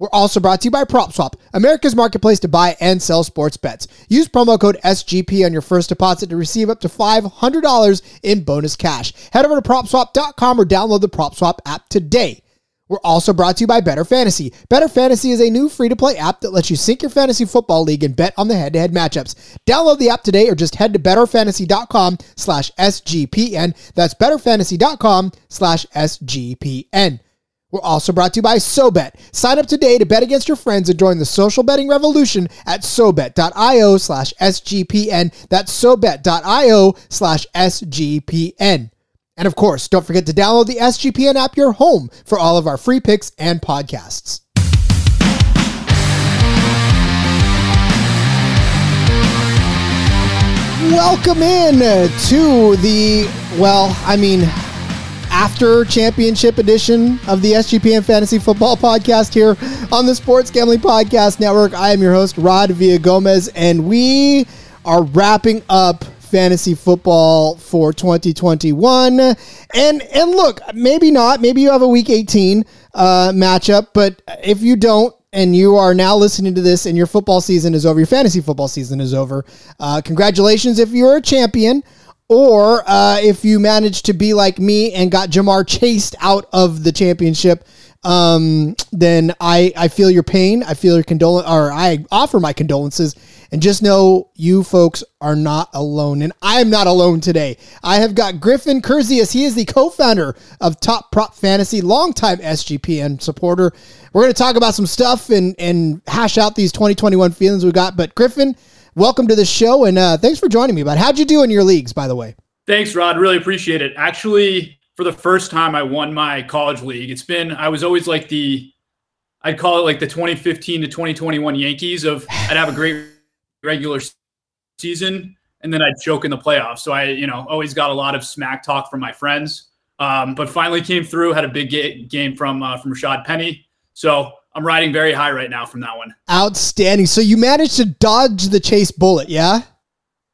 We're also brought to you by PropSwap, America's marketplace to buy and sell sports bets. Use promo code SGP on your first deposit to receive up to $500 in bonus cash. Head over to PropSwap.com or download the PropSwap app today. We're also brought to you by Better Fantasy. Better Fantasy is a new free-to-play app that lets you sync your fantasy football league and bet on the head-to-head matchups. Download the app today or just head to betterfantasy.com slash SGPN. That's betterfantasy.com slash SGPN. We're also brought to you by SoBet. Sign up today to bet against your friends and join the social betting revolution at SoBet.io slash SGPN. That's SoBet.io slash SGPN. And of course, don't forget to download the SGPN app, your home for all of our free picks and podcasts. Welcome in to the, well, I mean, after championship edition of the SGPN Fantasy Football Podcast here on the Sports Gambling Podcast Network. I am your host, Rod Villa Gomez, and we are wrapping up fantasy football for 2021. And and look, maybe not. Maybe you have a week 18 uh, matchup, but if you don't, and you are now listening to this and your football season is over, your fantasy football season is over, uh, congratulations if you're a champion. Or uh, if you managed to be like me and got Ja'Marr chased out of the championship, um, then I, I feel your pain. I feel your condolence, or I offer my condolences. And just know you folks are not alone. And I'm not alone today. I have got Griffin Curzius. He is the co founder of Top Prop Fantasy, longtime SGPN supporter. We're going to talk about some stuff and, and hash out these 2021 feelings we got. But Griffin, welcome to the show and uh, thanks for joining me. But how'd you do in your leagues, by the way? Thanks, Rod. Really appreciate it. Actually, for the first time, I won my college league. It's been I was always like the I'd call it like the 2015 to 2021 Yankees of I'd have a great regular season and then I'd choke in the playoffs. So I, you know, always got a lot of smack talk from my friends. Um, but finally came through, had a big ga- game from uh, from Rashad Penny. So I'm riding very high right now from that one. Outstanding. So you managed to dodge the chase bullet, yeah?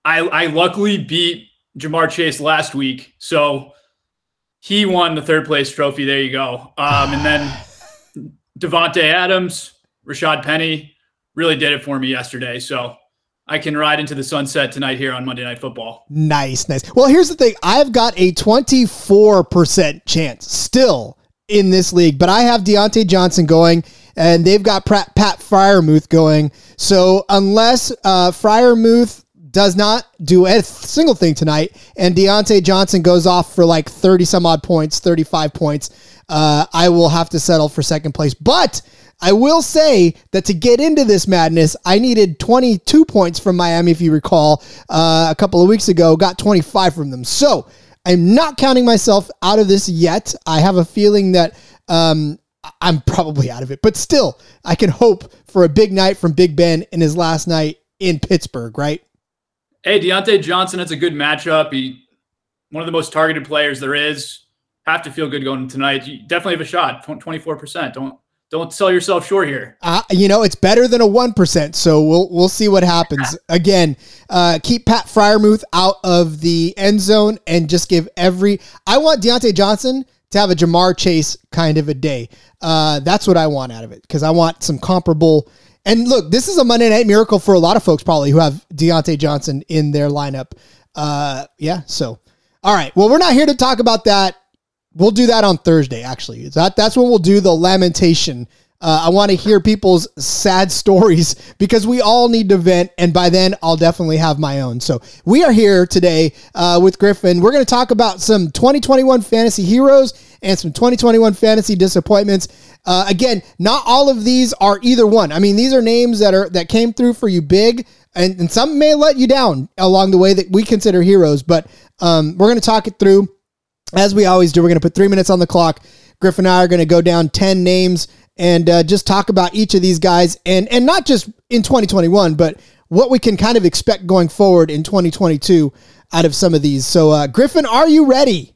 I, I luckily beat Ja'Marr Chase last week, so he won the third place trophy. There you go. Um, and then Davante Adams, Rashad Penny really did it for me yesterday. So I can ride into the sunset tonight here on Monday Night Football. Nice, nice. Well, here's the thing I've got a 24% chance still in this league, but I have Diontae Johnson going and they've got Pat, Pat Freiermuth going. So unless uh, Freiermuth does not do a single thing tonight, and Diontae Johnson goes off for like 30 some odd points, 35 points, uh, I will have to settle for second place. But I will say that to get into this madness, I needed 22 points from Miami, if you recall, uh, a couple of weeks ago, got 25 from them. So I'm not counting myself out of this yet. I have a feeling that um, I'm probably out of it, but still, I can hope for a big night from Big Ben in his last night in Pittsburgh, right? Hey, Diontae Johnson, it's a good matchup. He one of the most targeted players there is. Have to feel good going tonight. You definitely have a shot. Twenty four percent. Don't don't sell yourself short here. Uh, you know, it's better than a one percent. So we'll we'll see what happens. Again, uh, keep Pat Freiermuth out of the end zone and just give every. I want Diontae Johnson to have a Ja'Marr Chase kind of a day. Uh, that's what I want out of it because I want some comparable. And look, this is a Monday Night Miracle for a lot of folks probably who have Diontae Johnson in their lineup. Uh, yeah. So, all right. Well, we're not here to talk about that. We'll do that on Thursday. Actually, that that's when we'll do the lamentation. Uh, I want to hear people's sad stories because we all need to vent, and by then I'll definitely have my own. So we are here today uh, with Griffin. We're going to talk about some 2021 fantasy heroes and some 2021 fantasy disappointments. Uh, again, not all of these are either one. I mean, these are names that are that came through for you big, and, and some may let you down along the way that we consider heroes. But um, we're going to talk it through as we always do. We're going to put three minutes on the clock. Griff and I are going to go down 10 names and uh, just talk about each of these guys and, and not just in 2021, but what we can kind of expect going forward in 2022. out of some of these. So, uh, Griffin, are you ready?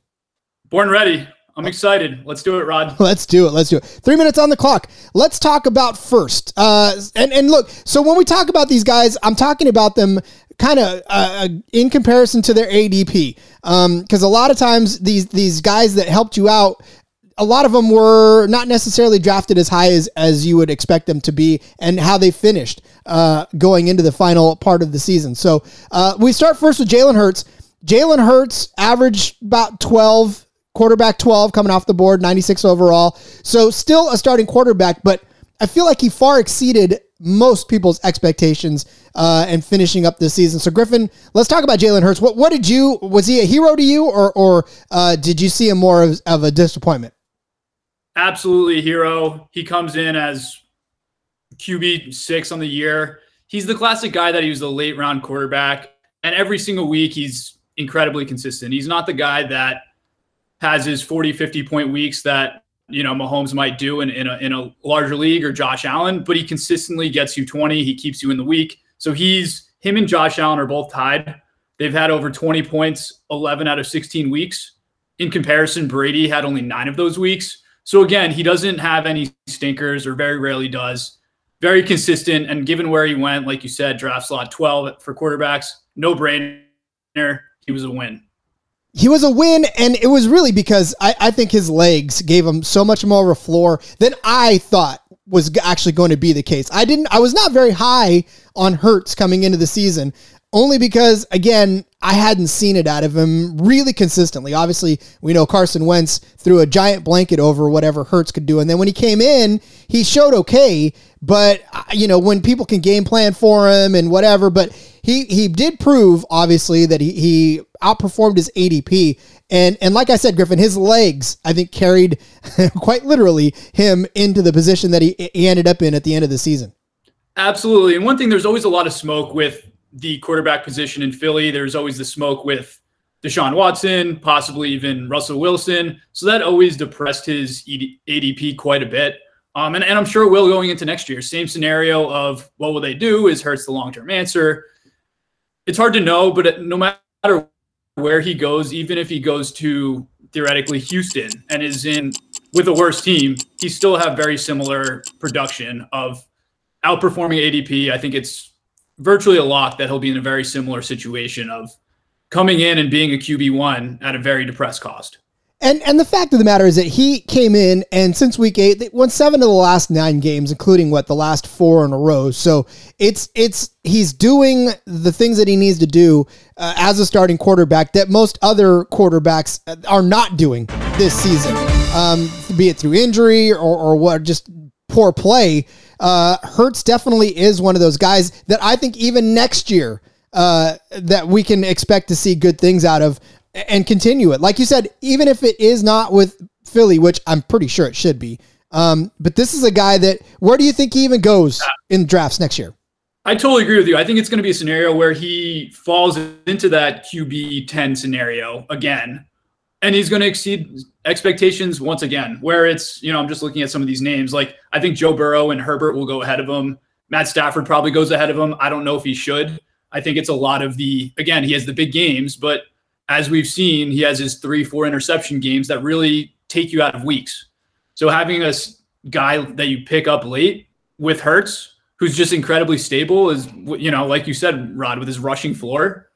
Born ready. I'm excited. Let's do it, Rod. Let's do it. Let's do it. Three minutes on the clock. Let's talk about first. Uh, and and look. So when we talk about these guys, I'm talking about them kind of uh, in comparison to their ADP. Because um, a lot of times these these guys that helped you out a lot of them were not necessarily drafted as high as, as you would expect them to be and how they finished uh, going into the final part of the season. So uh, we start first with Jalen Hurts. Jalen Hurts averaged about 12, quarterback 12 coming off the board, 96 overall. So still a starting quarterback, but I feel like he far exceeded most people's expectations uh, and finishing up this season. So Griffin, let's talk about Jalen Hurts. What what did you was he a hero to you or or uh, did you see him more of, of a disappointment? absolutely a hero. He comes in as QB six on the year. He's the classic guy that he was the late round quarterback, and every single week he's incredibly consistent. He's not the guy that has his 40, 50 point weeks that you know Mahomes might do in, in, a, in a larger league or Josh Allen, but he consistently gets you 20. He keeps you in the week. So he's him and Josh Allen are both tied. They've had over 20 points 11 out of 16 weeks. In comparison, Brady had only nine of those weeks. So again, he doesn't have any stinkers or very rarely does. Very consistent. And given where he went, like you said, draft slot 12 for quarterbacks, no brainer. He was a win. He was a win, and it was really because I, I think his legs gave him so much more of a floor than I thought was actually going to be the case. I didn't. I was not very high on Hurts coming into the season only because again I hadn't seen it out of him really consistently. Obviously, we know Carson Wentz threw a giant blanket over whatever Hurts could do, and then when he came in, he showed okay. But uh, you know when people can game plan for him and whatever, but he he did prove obviously that he he outperformed his ADP. And and like I said, Griffin, his legs I think carried quite literally him into the position that he, he ended up in at the end of the season. Absolutely. And one thing, there's always a lot of smoke with the quarterback position in Philly. There's always the smoke with Deshaun Watson, possibly even Russell Wilson. So that always depressed his ADP quite a bit. Um, and, and I'm sure it will going into next year. Same scenario of what will they do is Hurts the long term answer. It's hard to know, but no matter where he goes, even if he goes to theoretically Houston and is in with a worse team, he still have very similar production of outperforming ADP. I think it's virtually a lock that he'll be in a very similar situation of coming in and being a QB1 at a very depressed cost. And and the fact of the matter is that he came in and since week eight, they won seven of the last nine games, including what the last four in a row. So it's it's he's doing the things that he needs to do uh, as a starting quarterback that most other quarterbacks are not doing this season, um, be it through injury or or what, just poor play. Uh, Hurts definitely is one of those guys that I think even next year uh, that we can expect to see good things out of and continue it. Like you said, even if it is not with Philly, which I'm pretty sure it should be. Um, but this is a guy that where do you think he even goes in drafts next year? I totally agree with you. I think it's going to be a scenario where he falls into that QB 10 scenario again and he's going to exceed expectations once again. Where it's, you know, I'm just looking at some of these names. Like I think Joe Burrow and Herbert will go ahead of him. Matt Stafford probably goes ahead of him. I don't know if he should. I think it's a lot of the again, he has the big games, but as we've seen, he has his three, four interception games that really take you out of weeks. So having a guy that you pick up late with Hurts, who's just incredibly stable, is you know, like you said, Rod, with his rushing floor,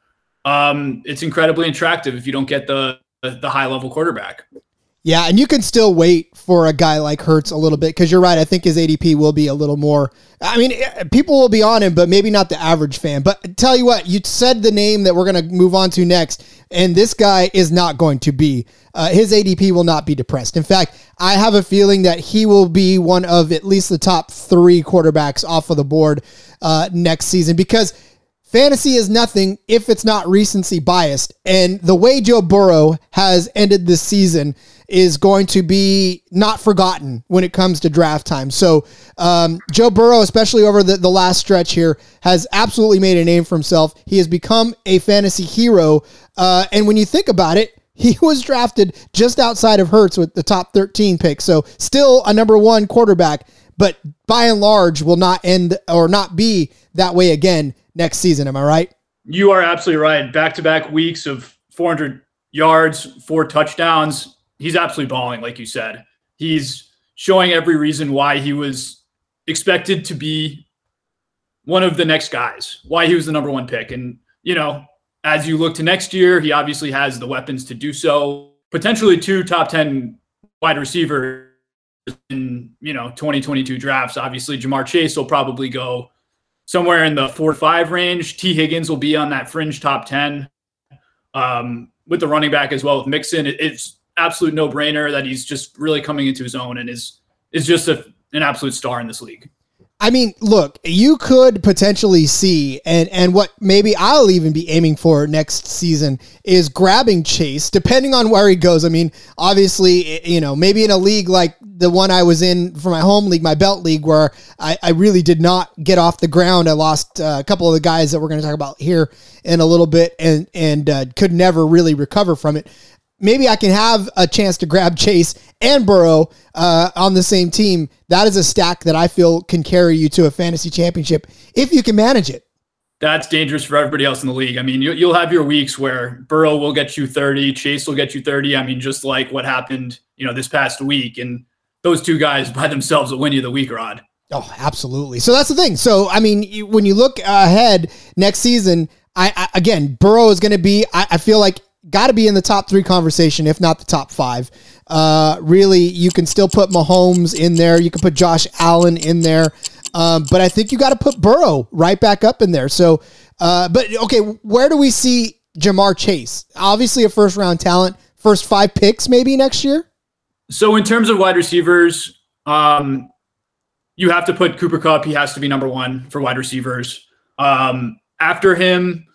um, it's incredibly attractive if you don't get the the high level quarterback. Yeah, and you can still wait for a guy like Hurts a little bit because you're right. I think his ADP will be a little more. I mean, eh, people will be on him, but maybe not the average fan. But tell you what, you said the name that we're going to move on to next, and this guy is not going to be. Uh, his ADP will not be depressed. In fact, I have a feeling that he will be one of at least the top three quarterbacks off of the board uh, next season because Fantasy is nothing if it's not recency biased. And the way Joe Burrow has ended this season is going to be not forgotten when it comes to draft time. So, um, Joe Burrow, especially over the, the last stretch here, has absolutely made a name for himself. He has become a fantasy hero. Uh, and when you think about it, he was drafted just outside of Hurts with the top 13 pick. So, still a number one quarterback, but by and large will not end or not be that way again next season. Am I right? You are absolutely right. Back to back weeks of 400 yards, four touchdowns. He's absolutely balling, like you said. He's showing every reason why he was expected to be one of the next guys, why he was the number one pick. And, you know, as you look to next year, he obviously has the weapons to do so. Potentially two top 10 wide receivers in, you know, 2022 drafts. Obviously, Ja'Marr Chase will probably go somewhere in the four to five range. Tee Higgins will be on that fringe top 10 um, with the running back as well with Mixon. It, it's absolute no brainer that he's just really coming into his own and is, is just a, an absolute star in this league. I mean, look, you could potentially see, and and what maybe I'll even be aiming for next season is grabbing Chase, depending on where he goes. I mean, obviously, you know, maybe in a league like the one I was in for my home league, my belt league, where I, I really did not get off the ground. I lost uh, a couple of the guys that we're going to talk about here in a little bit, and and uh, could never really recover from it maybe I can have a chance to grab Chase and Burrow uh, on the same team. That is a stack that I feel can carry you to a fantasy championship if you can manage it. That's dangerous for everybody else in the league. I mean, you, will have your weeks where Burrow will get you 30, Chase will get you 30. I mean, just like what happened, you know, this past week. And those two guys by themselves will win you the week, Rod. Oh, absolutely. So that's the thing. So, I mean, you, when you look ahead next season, I, I again, Burrow is going to be, I, I feel like got to be in the top three conversation, if not the top five. Uh, really, you can still put Mahomes in there. You can put Josh Allen in there. Um, but I think you got to put Burrow right back up in there. So, uh, but okay, where do we see Ja'Marr Chase? Obviously, a first round talent, first five picks maybe next year. So, in terms of wide receivers, um, you have to put Cooper Kupp. He has to be number one for wide receivers. Um, after him,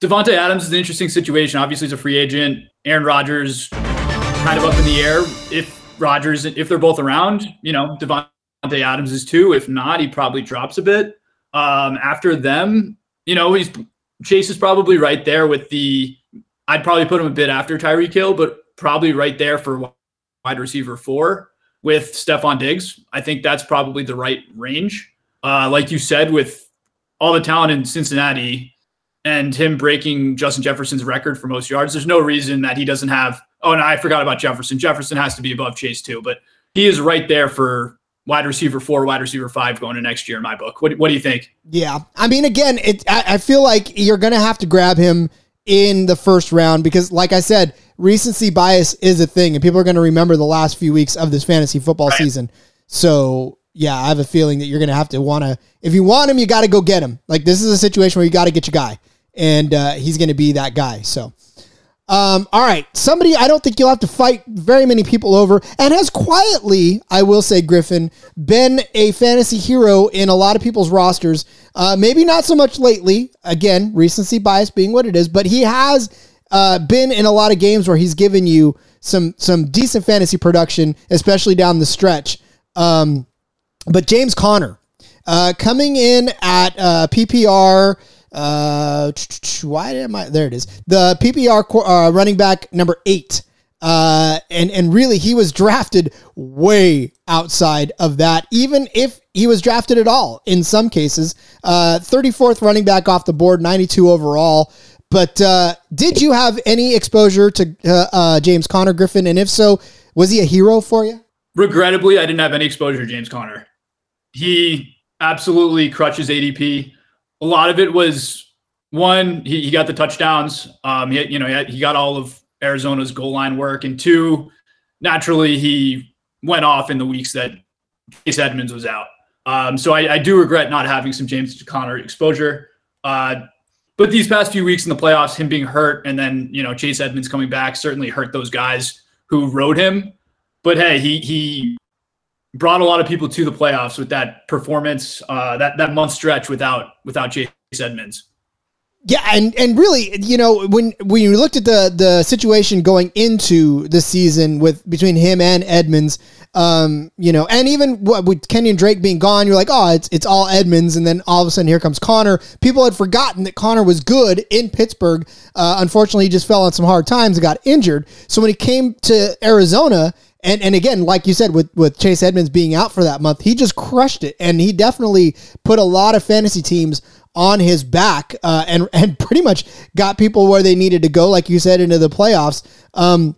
Davante Adams is an interesting situation. Obviously, he's a free agent. Aaron Rodgers kind of up in the air. If Rodgers, if they're both around, you know, Davante Adams is too. If not, he probably drops a bit. Um, after them, you know, he's Chase is probably right there with the. I'd probably put him a bit after Tyreek Hill, but probably right there for wide receiver four with Stefon Diggs. I think that's probably the right range. Uh, like you said, with all the talent in Cincinnati, and him breaking Justin Jefferson's record for most yards, there's no reason that he doesn't have. Oh, and I forgot about Jefferson. Jefferson has to be above Chase too, but he is right there for wide receiver four, wide receiver five going to next year in my book. What, what do you think? Yeah, I mean, again, it. I, I feel like you're going to have to grab him in the first round because, like I said, recency bias is a thing, and people are going to remember the last few weeks of this fantasy football right. season. So yeah, I have a feeling that you're going to have to want to. If you want him, you got to go get him. Like this is a situation where you got to get your guy and uh, he's going to be that guy. So, um, all right, somebody I don't think you'll have to fight very many people over, and has quietly, I will say, Griffin, been a fantasy hero in a lot of people's rosters. Uh, maybe not so much lately. Again, recency bias being what it is, but he has uh, been in a lot of games where he's given you some some decent fantasy production, especially down the stretch. Um, but James Conner uh, coming in at uh, PPR uh, why am I? There it is. The PPR uh, running back number eight. Uh, and and really, he was drafted way outside of that. Even if he was drafted at all, in some cases, uh, 34th running back off the board, 92 overall. But uh, did you have any exposure to uh, uh, James Conner Griffin? And if so, was he a hero for you? Regrettably, I didn't have any exposure to James Conner. He absolutely crutches ADP a lot of it was one, he, he got the touchdowns. Um, he, you know, he, had, he got all of Arizona's goal line work, and two, naturally, he went off in the weeks that Chase Edmonds was out. Um, so I, I, do regret not having some James Conner exposure. Uh, but these past few weeks in the playoffs, him being hurt and then you know Chase Edmonds coming back certainly hurt those guys who rode him. But hey, he he brought a lot of people to the playoffs with that performance, uh, that that month stretch without without Chase Edmonds. Yeah, and and really, you know, when when you looked at the the situation going into the season with between him and Edmonds, um, you know, and even with Kenyon Drake being gone, you're like, oh, it's it's all Edmonds, and then all of a sudden here comes Conner. People had forgotten that Conner was good in Pittsburgh. Uh, unfortunately, he just fell on some hard times and got injured. So when he came to Arizona and and again, like you said, with with Chase Edmonds being out for that month, he just crushed it, and he definitely put a lot of fantasy teams on his back, uh, and and pretty much got people where they needed to go, like you said, into the playoffs. Um,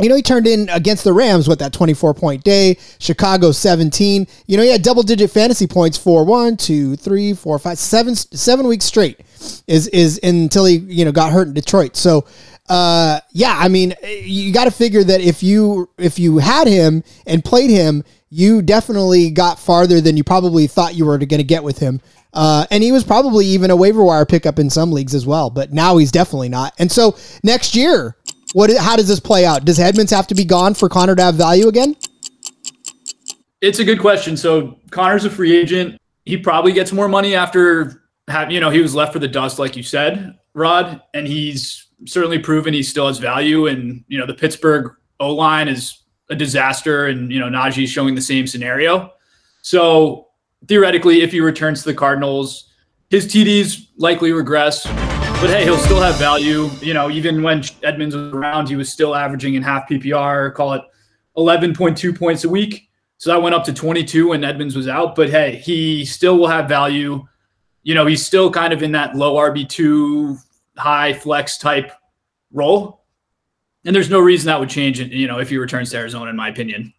you know, he turned in against the Rams with that 24 point day, Chicago 17. You know, he had double digit fantasy points for one, two, three, four, five, seven, seven weeks straight is, is until he, you know, got hurt in Detroit. So, uh, yeah, I mean, you got to figure that if you, if you had him and played him, you definitely got farther than you probably thought you were going to get with him. Uh, and he was probably even a waiver wire pickup in some leagues as well, but now he's definitely not. And so next year, what? How does this play out? Does Edmonds have to be gone for Conner to have value again? It's a good question. So Conner's a free agent. He probably gets more money after having, you know he was left for the dust, like you said, Rod, and he's certainly proven he still has value. And you know the Pittsburgh O line is a disaster, and you know Najee's showing the same scenario. So theoretically, if he returns to the Cardinals, his TDs likely regress. But hey, he'll still have value. You know, even when Edmonds was around, he was still averaging in half PPR, call it 11.2 points a week. So that went up to 22 when Edmonds was out. But hey, he still will have value. You know, he's still kind of in that low RB2, high flex type role. And there's no reason that would change, you know, if he returns to Arizona, in my opinion.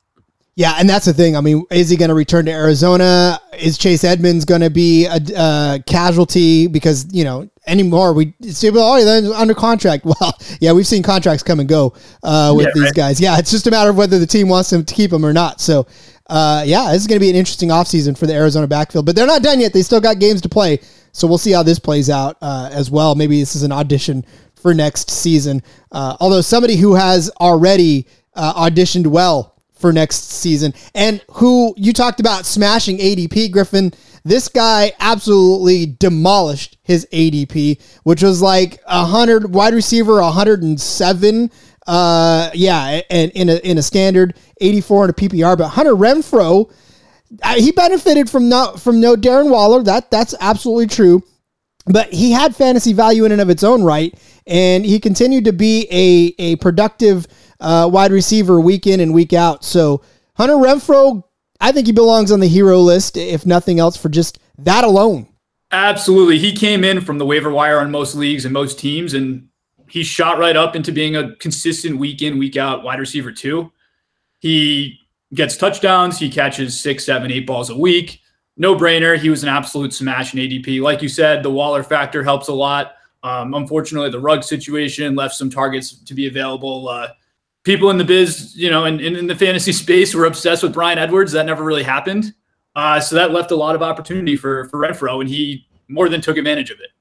Yeah, and that's the thing. I mean, is he going to return to Arizona? Is Chase Edmonds going to be a, a, casualty because you know anymore? We say, well, oh, then under contract. Well, yeah, we've seen contracts come and go uh, with yeah, these right. guys. Yeah, it's just a matter of whether the team wants them to keep them or not. So, uh, yeah, this is going to be an interesting offseason for the Arizona backfield. But they're not done yet. They still got games to play. So we'll see how this plays out uh, as well. Maybe this is an audition for next season. Uh, although somebody who has already uh, auditioned well for next season. And who you talked about smashing ADP, Griffin. This guy absolutely demolished his ADP, which was like a hundred wide receiver, hundred and seven. Uh, yeah, and in a in a standard 84 in a PPR, but Hunter Renfrow, uh, he benefited from not from no Darren Waller. That that's absolutely true. But he had fantasy value in and of its own right, and he continued to be a a productive uh, wide receiver week in and week out. So Hunter Renfrow, I think he belongs on the hero list, if nothing else, for just that alone. Absolutely. He came in from the waiver wire on most leagues and most teams, and he shot right up into being a consistent week in, week out wide receiver, too. He gets touchdowns, he catches six, seven, eight balls a week. No brainer. He was an absolute smash in ADP. Like you said, the Waller factor helps a lot. Um, unfortunately, the Ruggs situation left some targets to be available. Uh, people in the biz, you know, and in, in, the fantasy space were obsessed with Bryan Edwards. That never really happened. Uh, so that left a lot of opportunity for for Renfrow, and he more than took advantage of it.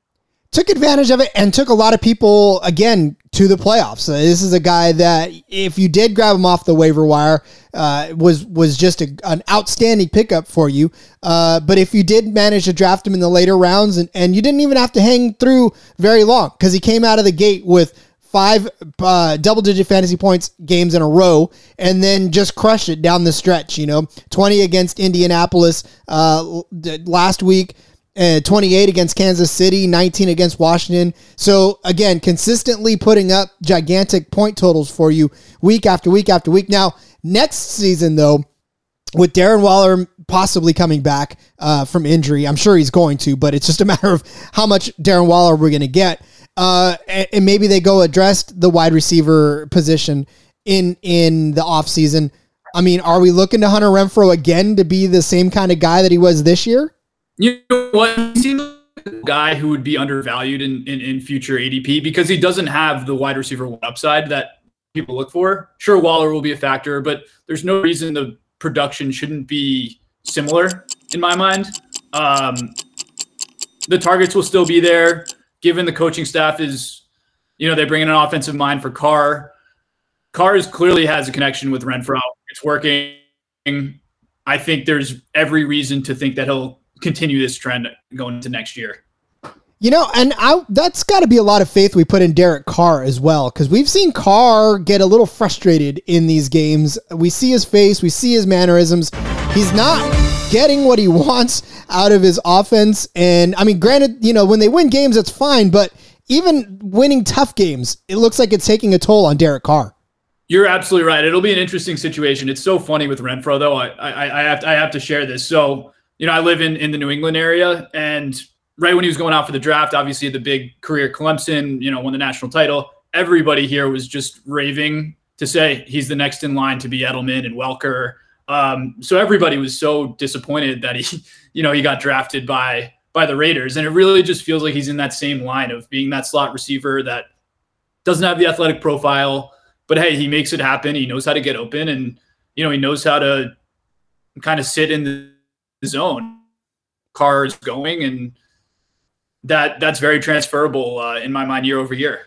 Took advantage of it and took a lot of people again to the playoffs. So this is a guy that, if you did grab him off the waiver wire, uh, was was just a, an outstanding pickup for you. Uh, but if you did manage to draft him in the later rounds, and, and you didn't even have to hang through very long because he came out of the gate with five uh, double digit fantasy points games in a row and then just crush it down the stretch. You know, 20 against Indianapolis uh, last week. Uh, 28 against Kansas City, 19 against Washington. So again, consistently putting up gigantic point totals for you week after week after week. Now, next season though, with Darren Waller possibly coming back uh, from injury, I'm sure he's going to, but it's just a matter of how much Darren Waller we're going to get. Uh, and, and, maybe they go address the wide receiver position in in the offseason. I mean, are we looking to Hunter Renfrow again to be the same kind of guy that he was this year? You know what? He seems like a guy who would be undervalued in, in, in future ADP because he doesn't have the wide receiver upside that people look for. Sure, Waller will be a factor, but there's no reason the production shouldn't be similar in my mind. Um, the targets will still be there given the coaching staff is, you know, they bring in an offensive mind for Carr. Carr is clearly has a connection with Renfrow. It's working. I think there's every reason to think that he'll continue this trend going into next year. You know, and I, that's got to be a lot of faith we put in Derek Carr as well, because we've seen Carr get a little frustrated in these games. We see his face, we see his mannerisms. He's not getting what he wants out of his offense. And I mean, granted, you know, when they win games, that's fine, but even winning tough games, it looks like it's taking a toll on Derek Carr. You're absolutely right. It'll be an interesting situation. It's so funny with Renfrow, though. I, I, I have to, I have to share this. So, you know, I live in in the New England area, and right when he was going out for the draft, obviously the big career Clemson, you know, won the national title. Everybody here was just raving to say he's the next in line to be Edelman and Welker. Um, so everybody was so disappointed that he, you know, he got drafted by by the Raiders, and it really just feels like he's in that same line of being that slot receiver that doesn't have the athletic profile, but hey, he makes it happen. He knows how to get open, and you know, he knows how to kind of sit in the zone. Carr is going, and that that's very transferable uh, in my mind year over year.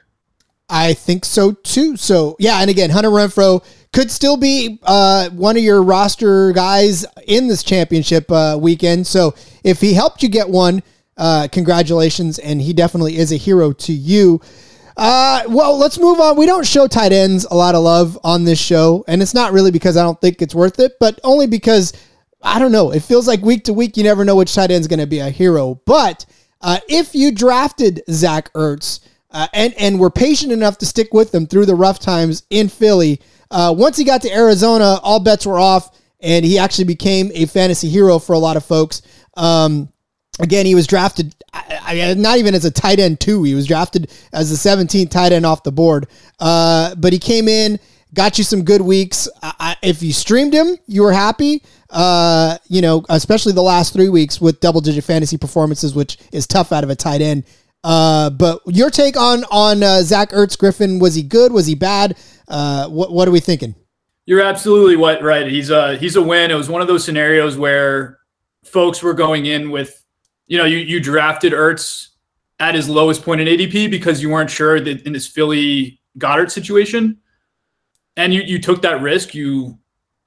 I think so too. So yeah, and again, Hunter Renfrow could still be uh, one of your roster guys in this championship uh, weekend. So if he helped you get one, uh, congratulations, and he definitely is a hero to you. Uh, well, let's move on. We don't show tight ends a lot of love on this show, and it's not really because I don't think it's worth it, but only because I don't know. It feels like week to week, you never know which tight end's going to be a hero. But uh, if you drafted Zach Ertz uh, and and were patient enough to stick with them through the rough times in Philly, uh, once he got to Arizona, all bets were off, and he actually became a fantasy hero for a lot of folks. Um, again, he was drafted I, I, not even as a tight end two. He was drafted as the 17th tight end off the board. Uh, but he came in, got you some good weeks. I, if you streamed him, you were happy. Uh, you know, especially the last three weeks with double digit fantasy performances, which is tough out of a tight end. Uh, but your take on on uh, Zach Ertz Griffin was he good? Was he bad? Uh, what what are we thinking? You're absolutely what right. He's a he's a win. It was one of those scenarios where folks were going in with, you know, you you drafted Ertz at his lowest point in ADP because you weren't sure that in this Philly Goedert situation, and you you took that risk. You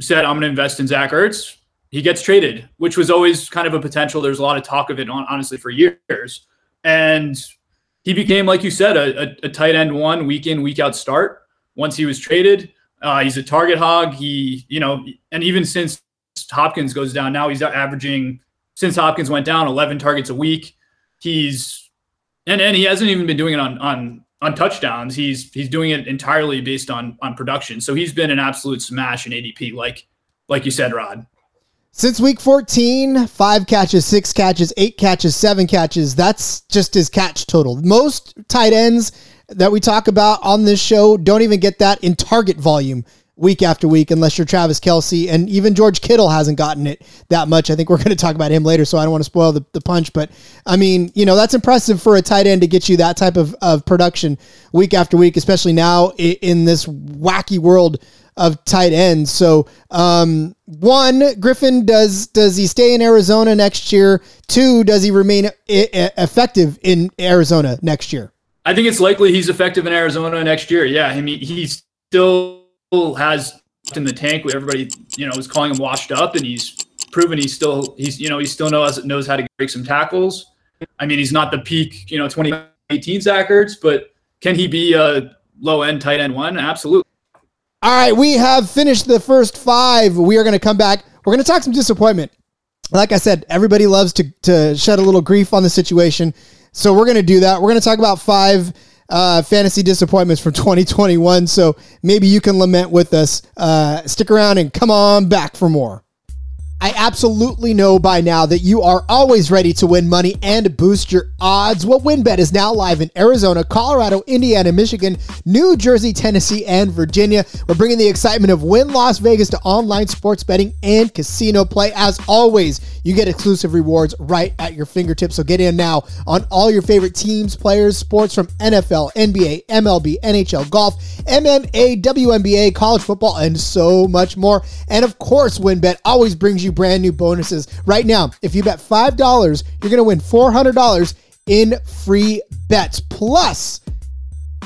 said, I'm going to invest in Zach Ertz. He gets traded, which was always kind of a potential. There's a lot of talk of it, honestly, for years. And he became, like you said, a, a, tight end one week in, week out start. Once he was traded, uh, he's a target hog. He, you know, and even since Hopkins goes down, now he's averaging, since Hopkins went down, 11 targets a week. He's, and, and he hasn't even been doing it on, on on touchdowns. He's he's doing it entirely based on on production. So he's been an absolute smash in ADP, like like you said, Rod. Since week 14, five catches, six catches, eight catches, seven catches. That's just his catch total. Most tight ends that we talk about on this show don't even get that in target volume week after week, unless you're Travis Kelce. And even George Kittle hasn't gotten it that much. I think we're going to talk about him later, so I don't want to spoil the, the punch. But I mean, you know, that's impressive for a tight end to get you that type of, of production week after week, especially now in this wacky world of tight ends. So, um, one, Griffin does does he stay in Arizona next year? Two, does he remain I- effective in Arizona next year? I think it's likely he's effective in Arizona next year. Yeah, I mean, he's still has in the tank. Everybody, you know, is calling him washed up, and he's proven he's still he's you know he still knows knows how to break some tackles. I mean, he's not the peak, you know, 2018 Zach Ertz, but can he be a low end tight end one? Absolutely. All right, we have finished the first five. We are going to come back. We're going to talk some disappointment. Like I said, everybody loves to to shed a little grief on the situation, so we're going to do that. We're going to talk about five uh, fantasy disappointments from 2021. So maybe you can lament with us. Uh, stick around and come on back for more. I absolutely know by now that you are always ready to win money and boost your odds. Well, WynnBET is now live in Arizona, Colorado, Indiana, Michigan, New Jersey, Tennessee, and Virginia. We're bringing the excitement of Wynn Las Vegas to online sports betting and casino play. As always, you get exclusive rewards right at your fingertips. So get in now on all your favorite teams, players, sports from NFL, NBA, MLB, NHL, golf, MMA, WNBA, college football, and so much more. And of course, WynnBET always brings you you brand new bonuses. Right now, if you bet $5, you're going to win $400 in free bets. Plus,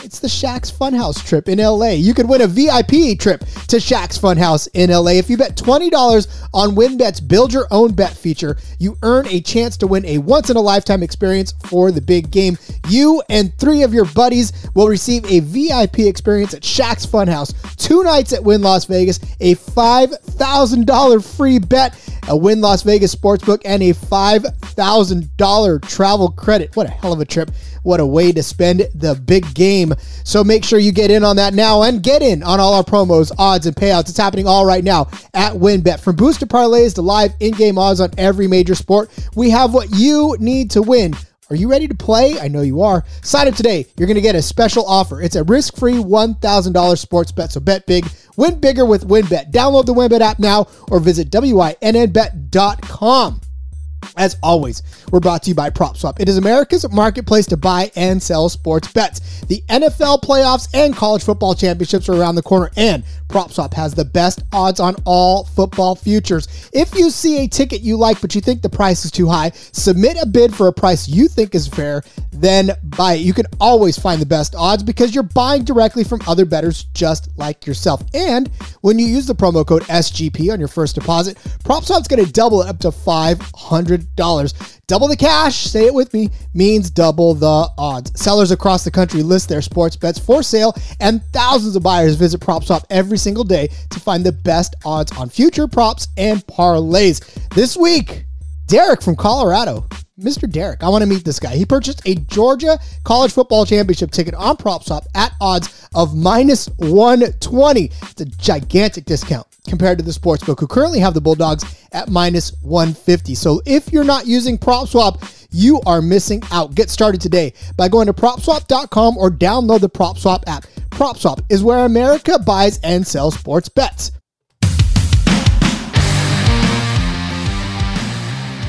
it's the Shaq's Funhouse trip in LA. You could win a VIP trip to Shaq's Funhouse in LA. If you bet $20 on WynnBET's Build Your Own Bet feature, you earn a chance to win a once in a lifetime experience for the big game. You and three of your buddies will receive a VIP experience at Shaq's Funhouse, two nights at Wynn Las Vegas, a $5,000 free bet, a Wynn Las Vegas sportsbook, and a $5,000 travel credit. What a hell of a trip. What a way to spend the big game. So make sure you get in on that now and get in on all our promos, odds, and payouts. It's happening all right now at WynnBET. From booster parlays to live in game odds on every major sport, we have what you need to win. Are you ready to play? I know you are. Sign up today. You're going to get a special offer. It's a risk free $1,000 sports bet. So bet big, win bigger with WynnBET. Download the WynnBET app now or visit WynnBET.com. As always, we're brought to you by PropSwap. It is America's marketplace to buy and sell sports bets. The NFL playoffs and college football championships are around the corner, and PropSwap has the best odds on all football futures. If you see a ticket you like but you think the price is too high, submit a bid for a price you think is fair, then buy it. You can always find the best odds because you're buying directly from other bettors just like yourself. And when you use the promo code SGP on your first deposit, PropSwap's going to double it up to 500 $100. Double the cash, say it with me, means double the odds. Sellers across the country list their sports bets for sale, and thousands of buyers visit PropSwap every single day to find the best odds on future props and parlays. This week, Derek from Colorado. Mr. Derek, I want to meet this guy. He purchased a Georgia College Football Championship ticket on PropSwap at odds of minus 120. It's a gigantic discount compared to the sportsbook, who currently have the Bulldogs at minus 150. So if you're not using PropSwap, you are missing out. Get started today by going to PropSwap.com or download the PropSwap app. PropSwap is where America buys and sells sports bets.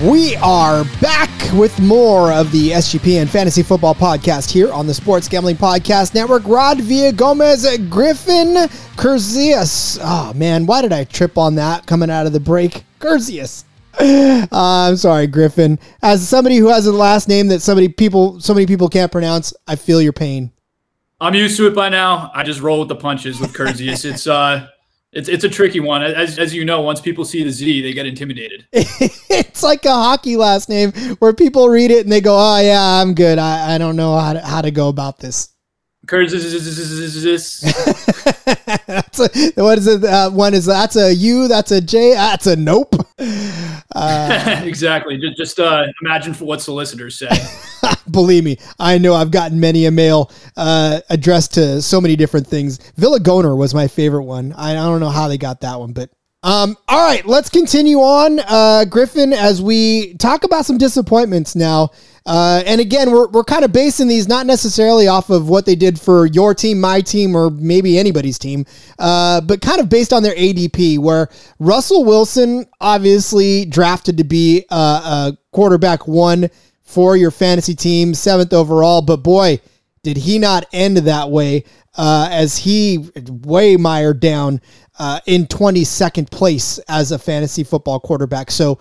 We are back with more of the SGPN Fantasy Football Podcast here on the Sports Gambling Podcast Network. Rod Villa Gomez, Griffin Curzius. Oh man, why did I trip on that coming out of the break? Curzius. Uh, I'm sorry, Griffin. As somebody who has a last name that somebody people so many people can't pronounce, I feel your pain. I'm used to it by now. I just roll with the punches with Curzius. it's uh it's it's a tricky one. As as you know, once people see the Z, they get intimidated. it's like a hockey last name where people read it and they go, "Oh yeah, I'm good. I, I don't know how to, how to go about this." That's a, what is it? Uh, one is that's a U. That's a J. That's a nope. Uh, exactly. Just, just uh, imagine for what solicitors say. Believe me, I know I've gotten many a mail uh, addressed to so many different things. Villa Goner was my favorite one. I, I don't know how they got that one, but um, all right, let's continue on, uh, Griffin, as we talk about some disappointments now. Uh, and again, we're, we're kind of basing these not necessarily off of what they did for your team, my team, or maybe anybody's team, uh, but kind of based on their ADP, where Russell Wilson obviously drafted to be a, a quarterback one for your fantasy team, seventh overall. But boy, did he not end that way uh, as he way mired down uh, in 22nd place as a fantasy football quarterback. So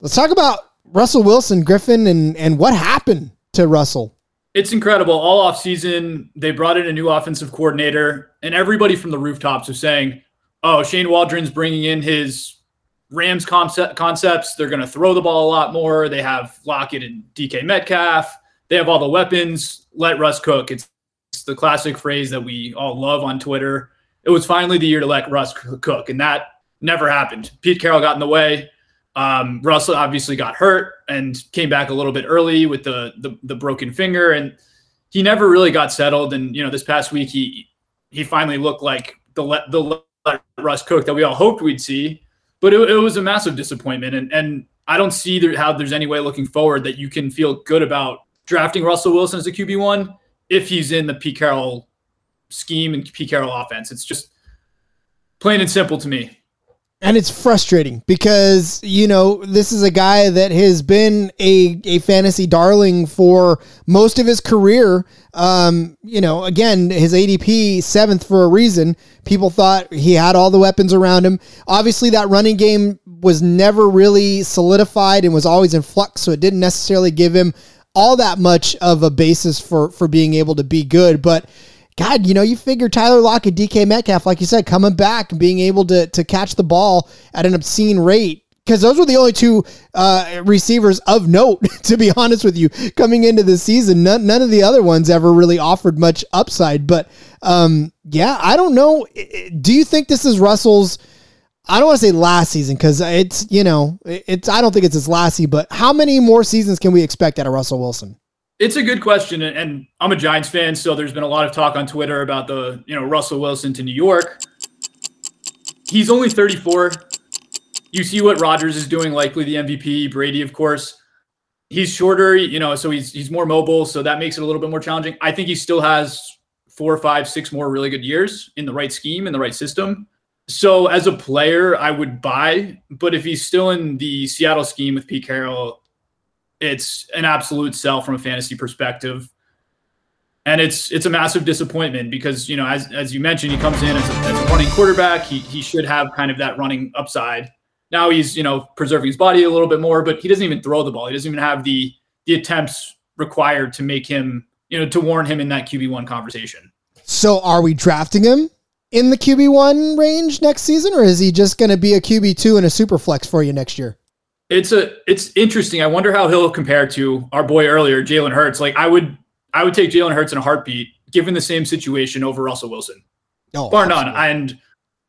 let's talk about Russell Wilson, Griffin, and, and what happened to Russell. It's incredible. All off season, they brought in a new offensive coordinator, and everybody from the rooftops was saying, "Oh, Shane Waldron's bringing in his Rams concept, concepts. They're going to throw the ball a lot more. They have Lockett and DK Metcalf. They have all the weapons. Let Russ cook." It's, it's the classic phrase that we all love on Twitter it was finally the year to let Russ cook, and that never happened. Pete Carroll got in the way. Um, Russell obviously got hurt and came back a little bit early with the, the the broken finger, and he never really got settled. And you know, this past week he he finally looked like the let the let Russ cook that we all hoped we'd see, but it, it was a massive disappointment. And and I don't see there, how there's any way looking forward that you can feel good about drafting Russell Wilson as a QB one if he's in the Pete Carroll scheme and Pete Carroll offense. It's just plain and simple to me. And it's frustrating because, you know, this is a guy that has been a, a fantasy darling for most of his career. Um, you know, again, his ADP seventh for a reason. People thought he had all the weapons around him. Obviously, that running game was never really solidified and was always in flux, so it didn't necessarily give him all that much of a basis for for being able to be good. But God, you know, you figure Tyler Lockett, DK Metcalf, like you said, coming back and being able to to catch the ball at an obscene rate. Because those were the only two uh, receivers of note, to be honest with you, coming into the season. None, none of the other ones ever really offered much upside. But um, yeah, I don't know. Do you think this is Russell's? I don't want to say last season because it's you know it's I don't think it's his last season. But how many more seasons can we expect out of Russell Wilson? It's a good question, and I'm a Giants fan, so there's been a lot of talk on Twitter about the you know Russell Wilson to New York. He's only 34. You see what Rodgers is doing, likely the MVP. Brady, of course, he's shorter, you know, so he's he's more mobile, so that makes it a little bit more challenging. I think he still has four, five, six more really good years in the right scheme in the right system. So as a player, I would buy, but if he's still in the Seattle scheme with Pete Carroll, it's an absolute sell from a fantasy perspective. And it's it's a massive disappointment because you know as as you mentioned he comes in as a, as a running quarterback he he should have kind of that running upside now he's you know preserving his body a little bit more but he doesn't even throw the ball he doesn't even have the the attempts required to make him you know to warn him in that QB1 conversation so are we drafting him in the QB1 range next season, or is he just going to be a QB2 and a super flex for you next year? It's a it's interesting. I wonder how he'll compare to our boy earlier, Jalen Hurts. Like I would I would take Jalen Hurts in a heartbeat, given the same situation over Russell Wilson. Oh, bar absolutely. none. And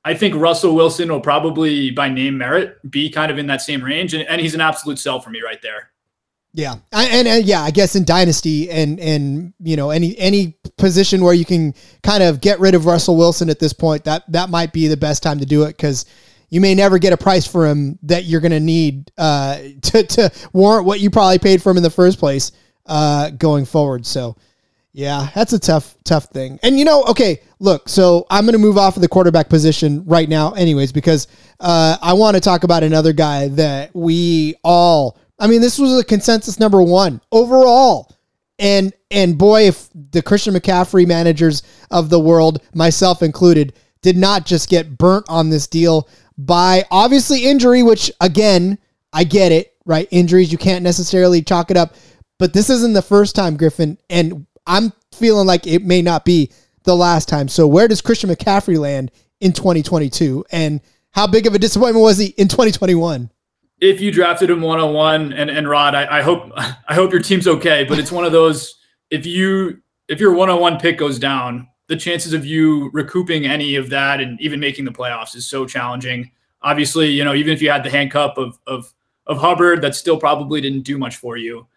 I think Russell Wilson will probably, by name merit, be kind of in that same range, and, and he's an absolute sell for me right there. Yeah, and, and, yeah, I guess in dynasty and and you know any any position where you can kind of get rid of Russell Wilson at this point, that that might be the best time to do it because you may never get a price for him that you're going to need uh, to to warrant what you probably paid for him in the first place uh, going forward. So. Yeah, that's a tough, tough thing. And you know, okay, look, so I'm going to move off of the quarterback position right now, anyways, because uh, I want to talk about another guy that we all I mean, this was a consensus number one overall. And and boy, if the Christian McCaffrey managers of the world, myself included, did not just get burnt on this deal by obviously injury, which again, I get it, right? Injuries, you can't necessarily chalk it up. But this isn't the first time, Griffin, and I'm feeling like it may not be the last time. So where does Christian McCaffrey land in 2022? And how big of a disappointment was he in 2021? if you drafted him one on one, and and Rod, I, I hope I hope your team's okay. But it's one of those if you if your one on one pick goes down, the chances of you recouping any of that and even making the playoffs is so challenging. Obviously, you know, even if you had the handcuff of of of Hubbard, that still probably didn't do much for you.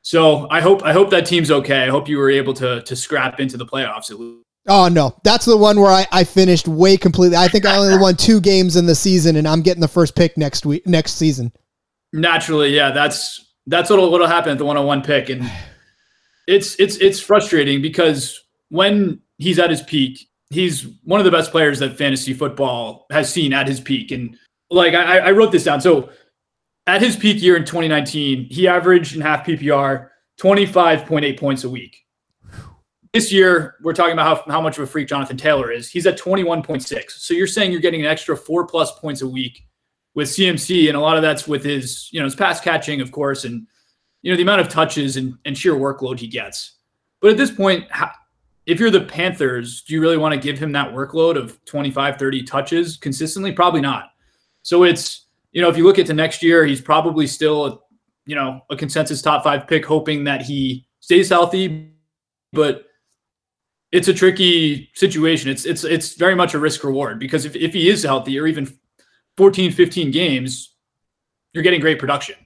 So I hope I hope that team's okay. I hope you were able to to scrap into the playoffs at least. Oh no, that's the one where I, I finished way completely. I think I only won two games in the season, and I'm getting the first pick next week next season. Naturally, yeah, that's that's what'll what'll happen at the 101 pick, and it's it's it's frustrating because when he's at his peak, he's one of the best players that fantasy football has seen at his peak, and like I, I wrote this down. So at his peak year in 2019, he averaged in half PPR 25.8 points a week this year, we're talking about how, how much of a freak Jonathan Taylor is. He's at 21.6. So you're saying you're getting an extra four plus points a week with CMC, and a lot of that's with his, you know, his pass catching, of course, and you know the amount of touches and, and sheer workload he gets. But at this point, if you're the Panthers, do you really want to give him that workload of 25, 30 touches consistently? Probably not. So it's, you know, if you look at to next year, he's probably still, you know, a consensus top five pick, hoping that he stays healthy. But it's a tricky situation. It's it's it's very much a risk reward because if, if he is healthy or even 14, 15 games, you're getting great production.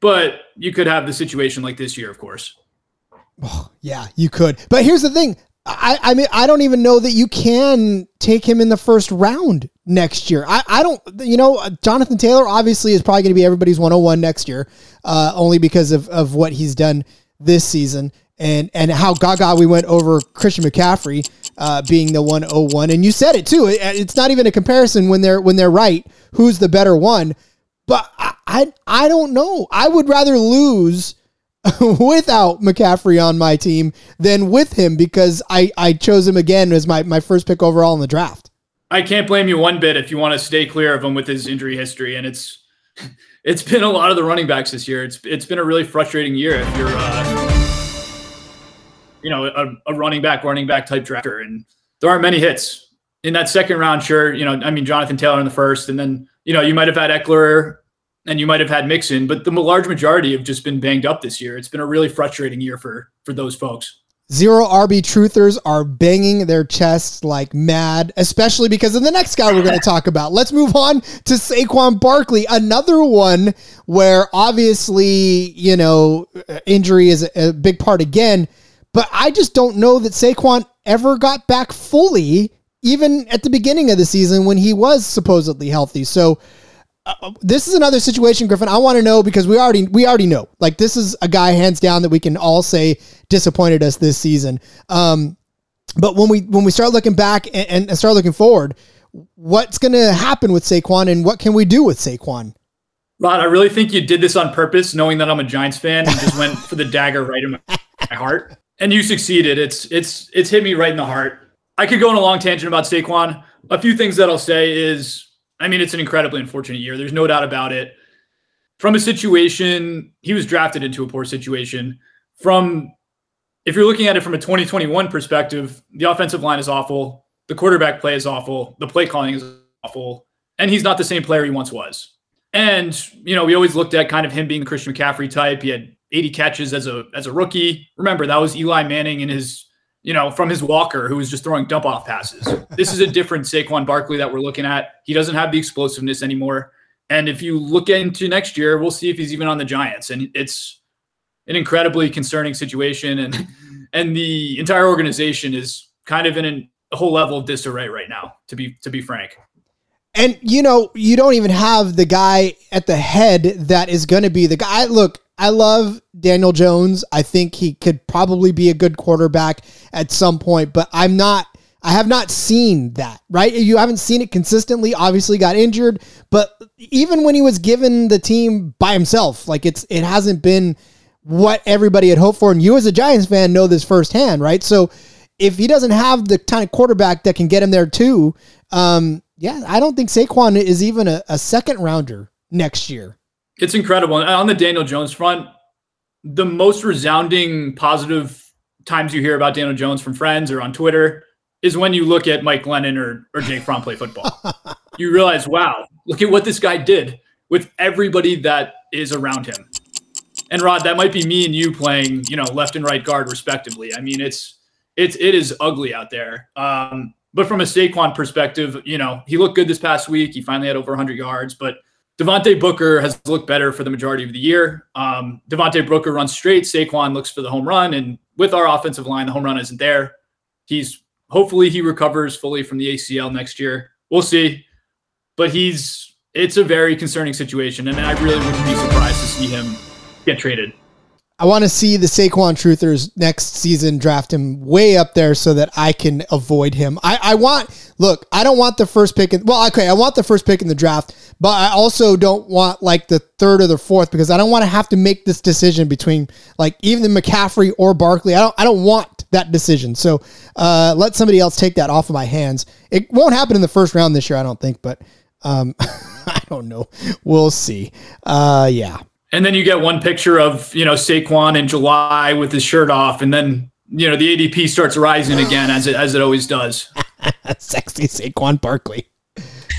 But you could have the situation like this year, of course. Oh, yeah, you could. But here's the thing. I, I mean, I don't even know that you can take him in the first round next year. I, I don't, you know, Jonathan Taylor obviously is probably going to be everybody's 101 next year, uh, only because of, of what he's done this season and and how gaga we went over Christian McCaffrey uh, being the 101 and you said it too it, it's not even a comparison when they're when they're right who's the better one. But I I, I don't know. I would rather lose without McCaffrey on my team than with him because I I chose him again as my my first pick overall in the draft I can't blame you one bit if you want to stay clear of him with his injury history and it's it's been a lot of the running backs this year it's it's been a really frustrating year if you're uh, you know, a, a running back, running back type drafter. And there aren't many hits in that second round. Sure. You know, I mean, Jonathan Taylor in the first, and then, you know, you might have had Ekeler and you might have had Mixon, but the large majority have just been banged up this year. It's been a really frustrating year for, for those folks. Zero RB truthers are banging their chests like mad, especially because of the next guy we're going to talk about. Let's move on to Saquon Barkley, another one where obviously, you know, injury is a, big part again, but I just don't know that Saquon ever got back fully, even at the beginning of the season when he was supposedly healthy. So, uh, this is another situation, Griffin. I want to know because we already we already know. Like this is a guy hands down that we can all say disappointed us this season. Um, but when we when we start looking back and, and start looking forward, what's going to happen with Saquon and what can we do with Saquon? Rod, I really think you did this on purpose, knowing that I'm a Giants fan, and just went for the dagger right in my, my heart. And you succeeded. It's it's it's hit me right in the heart. I could go on a long tangent about Saquon. A few things that I'll say is I mean, it's an incredibly unfortunate year. There's no doubt about it. From a situation, he was drafted into a poor situation. From if you're looking at it from a 2021 perspective, the offensive line is awful. The quarterback play is awful. The play calling is awful. And he's not the same player he once was. And, you know, we always looked at kind of him being the Christian McCaffrey type. He had 80 catches as a as a rookie. Remember, that was Eli Manning in his you know, from his walker who was just throwing dump off passes. this is a different Saquon Barkley that we're looking at. He doesn't have the explosiveness anymore. And if you look into next year, we'll see if he's even on the Giants. And it's an incredibly concerning situation. And and the entire organization is kind of in an, a whole level of disarray right now, to be to be frank. And you know, you don't even have the guy at the head that is going to be the guy. Look, I love Daniel Jones. I think he could probably be a good quarterback at some point, but I'm not I have not seen that, right? You haven't seen it consistently. Obviously got injured, but even when he was given the team by himself, like it's it hasn't been what everybody had hoped for. And you as a Giants fan know this firsthand, right? So if he doesn't have the kind of quarterback that can get him there too, um, yeah, I don't think Saquon is even a, a second rounder next year. It's incredible. And on the Daniel Jones front, the most resounding positive times you hear about Daniel Jones from friends or on Twitter is when you look at Mike Glennon or, or Jake Fromm play football. you realize, wow, look at what this guy did with everybody that is around him. And Rod, that might be me and you playing, you know, left and right guard respectively. I mean, it's it's it is ugly out there. Um, but from a Saquon perspective, you know, he looked good this past week. He finally had over 100 yards, but Devontae Booker has looked better for the majority of the year. Um, Devontae Booker runs straight. Saquon looks for the home run, and with our offensive line, the home run isn't there. He's hopefully he recovers fully from the ACL next year. We'll see, but he's it's a very concerning situation, and I really wouldn't be surprised to see him get traded. I want to see the Saquon truthers next season draft him way up there so that I can avoid him. I, I want look, I don't want the first pick in well, okay, I want the first pick in the draft, but I also don't want like the third or the fourth because I don't want to have to make this decision between like even the McCaffrey or Barkley. I don't I don't want that decision. So uh, let somebody else take that off of my hands. It won't happen in the first round this year, I don't think, but um, I don't know. We'll see. Uh, yeah. And then you get one picture of, you know, Saquon in July with his shirt off, and then, you know, the ADP starts rising again as it as it always does. Sexy Saquon Barkley.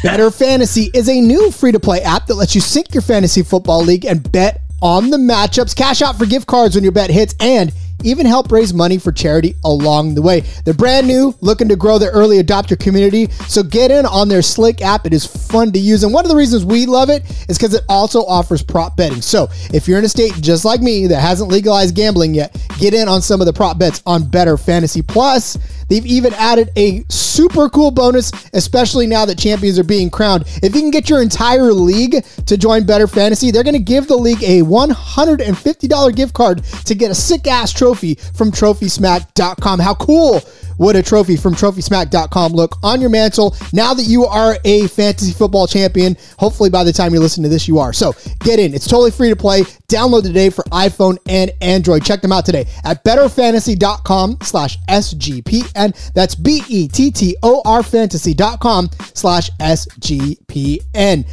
Bettor Fantasy is a new free to play app that lets you sync your fantasy football league and bet on the matchups, cash out for gift cards when your bet hits, and even help raise money for charity along the way. They're brand new, looking to grow their early adopter community, so get in on their slick app. It is fun to use, and one of the reasons we love it is because it also offers prop betting. So if you're in a state just like me that hasn't legalized gambling yet, get in on some of the prop bets on Bettor Fantasy Plus. They've even added a super cool bonus, especially now that champions are being crowned. If you can get your entire league to join Bettor Fantasy, they're going to give the league a $150 gift card to get a sick ass trophy from TrophySmack.com. How cool would a trophy from TrophySmack.com look on your mantle now that you are a fantasy football champion? Hopefully, by the time you listen to this, you are. So get in. It's totally free to play. Download today for iPhone and Android. Check them out today at bettorfantasy.com slash SGPN. That's B E T T O R fantasy.com slash SGPN.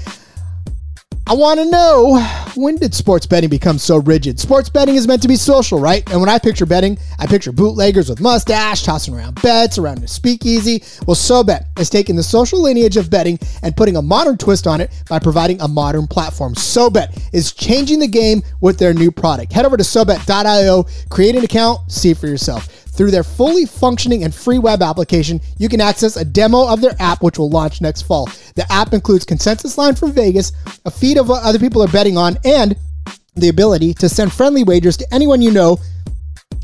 I want to know when did sports betting become so rigid? Sports betting is meant to be social, right? And when I picture betting, I picture bootleggers with mustache tossing around bets around a speakeasy. Well, SoBet is taking the social lineage of betting and putting a modern twist on it by providing a modern platform. SoBet is changing the game with their new product. Head over to SoBet.io, create an account, see for yourself. Through their fully functioning and free web application, you can access a demo of their app, which will launch next fall. The app includes consensus line from Vegas, a feed of what other people are betting on, and the ability to send friendly wagers to anyone you know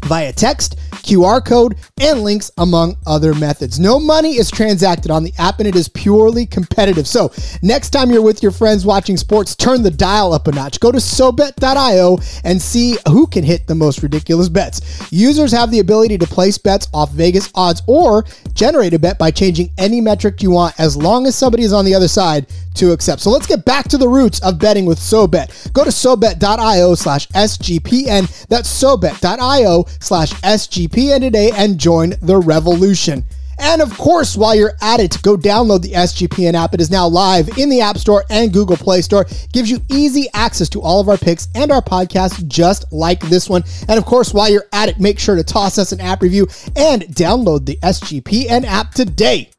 via text, QR code, and links, among other methods. No money is transacted on the app and it is purely competitive. So, next time you're with your friends watching sports, turn the dial up a notch. Go to SoBet.io and see who can hit the most ridiculous bets. Users have the ability to place bets off Vegas odds or generate a bet by changing any metric you want as long as somebody is on the other side to accept. So, let's get back to the roots of betting with SoBet. Go to SoBet.io slash SGPN. That's SoBet.io slash SGPN today and join the revolution. And of course, while you're at it, go download the SGPN app. It is now live in the App Store and Google Play Store. Gives you easy access to all of our picks and our podcasts, just like this one. And of course, while you're at it, make sure to toss us an app review and download the SGPN app today.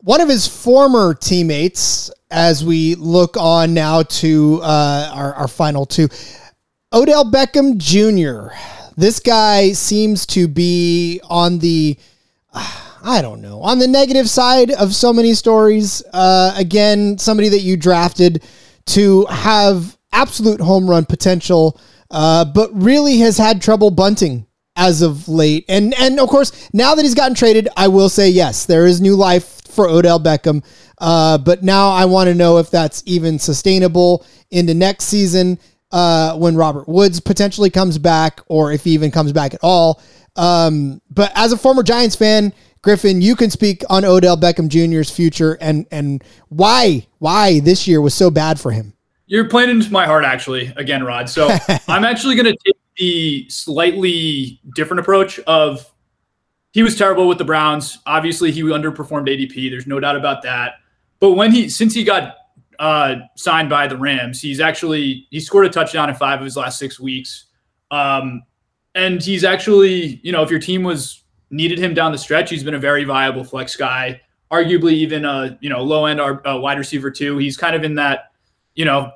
One of his former teammates, as we look on now to uh, our, our final two, Odell Beckham Jr this guy seems to be on the I don't know on the negative side of so many stories. Uh, again, somebody that you drafted to have absolute home run potential, uh, but really has had trouble bunting as of late. And and of course, now that he's gotten traded, I will say yes, there is new life for Odell Beckham. Uh, but now I want to know if that's even sustainable into next season uh, when Robert Woods potentially comes back, or if he even comes back at all. Um, but as a former Giants fan, Griffin, you can speak on Odell Beckham Jr.'s future and and why why this year was so bad for him. You're playing into my heart, actually, again, Rod. So I'm actually going to take the slightly different approach of he was terrible with the Browns. Obviously, he underperformed ADP. There's no doubt about that. But when he since he got uh, signed by the Rams. He's actually he scored a touchdown in five of his last six weeks, um, and he's actually you know if your team was needed him down the stretch, he's been a very viable flex guy. Arguably even a you know low end uh, wide receiver too. He's kind of in that you know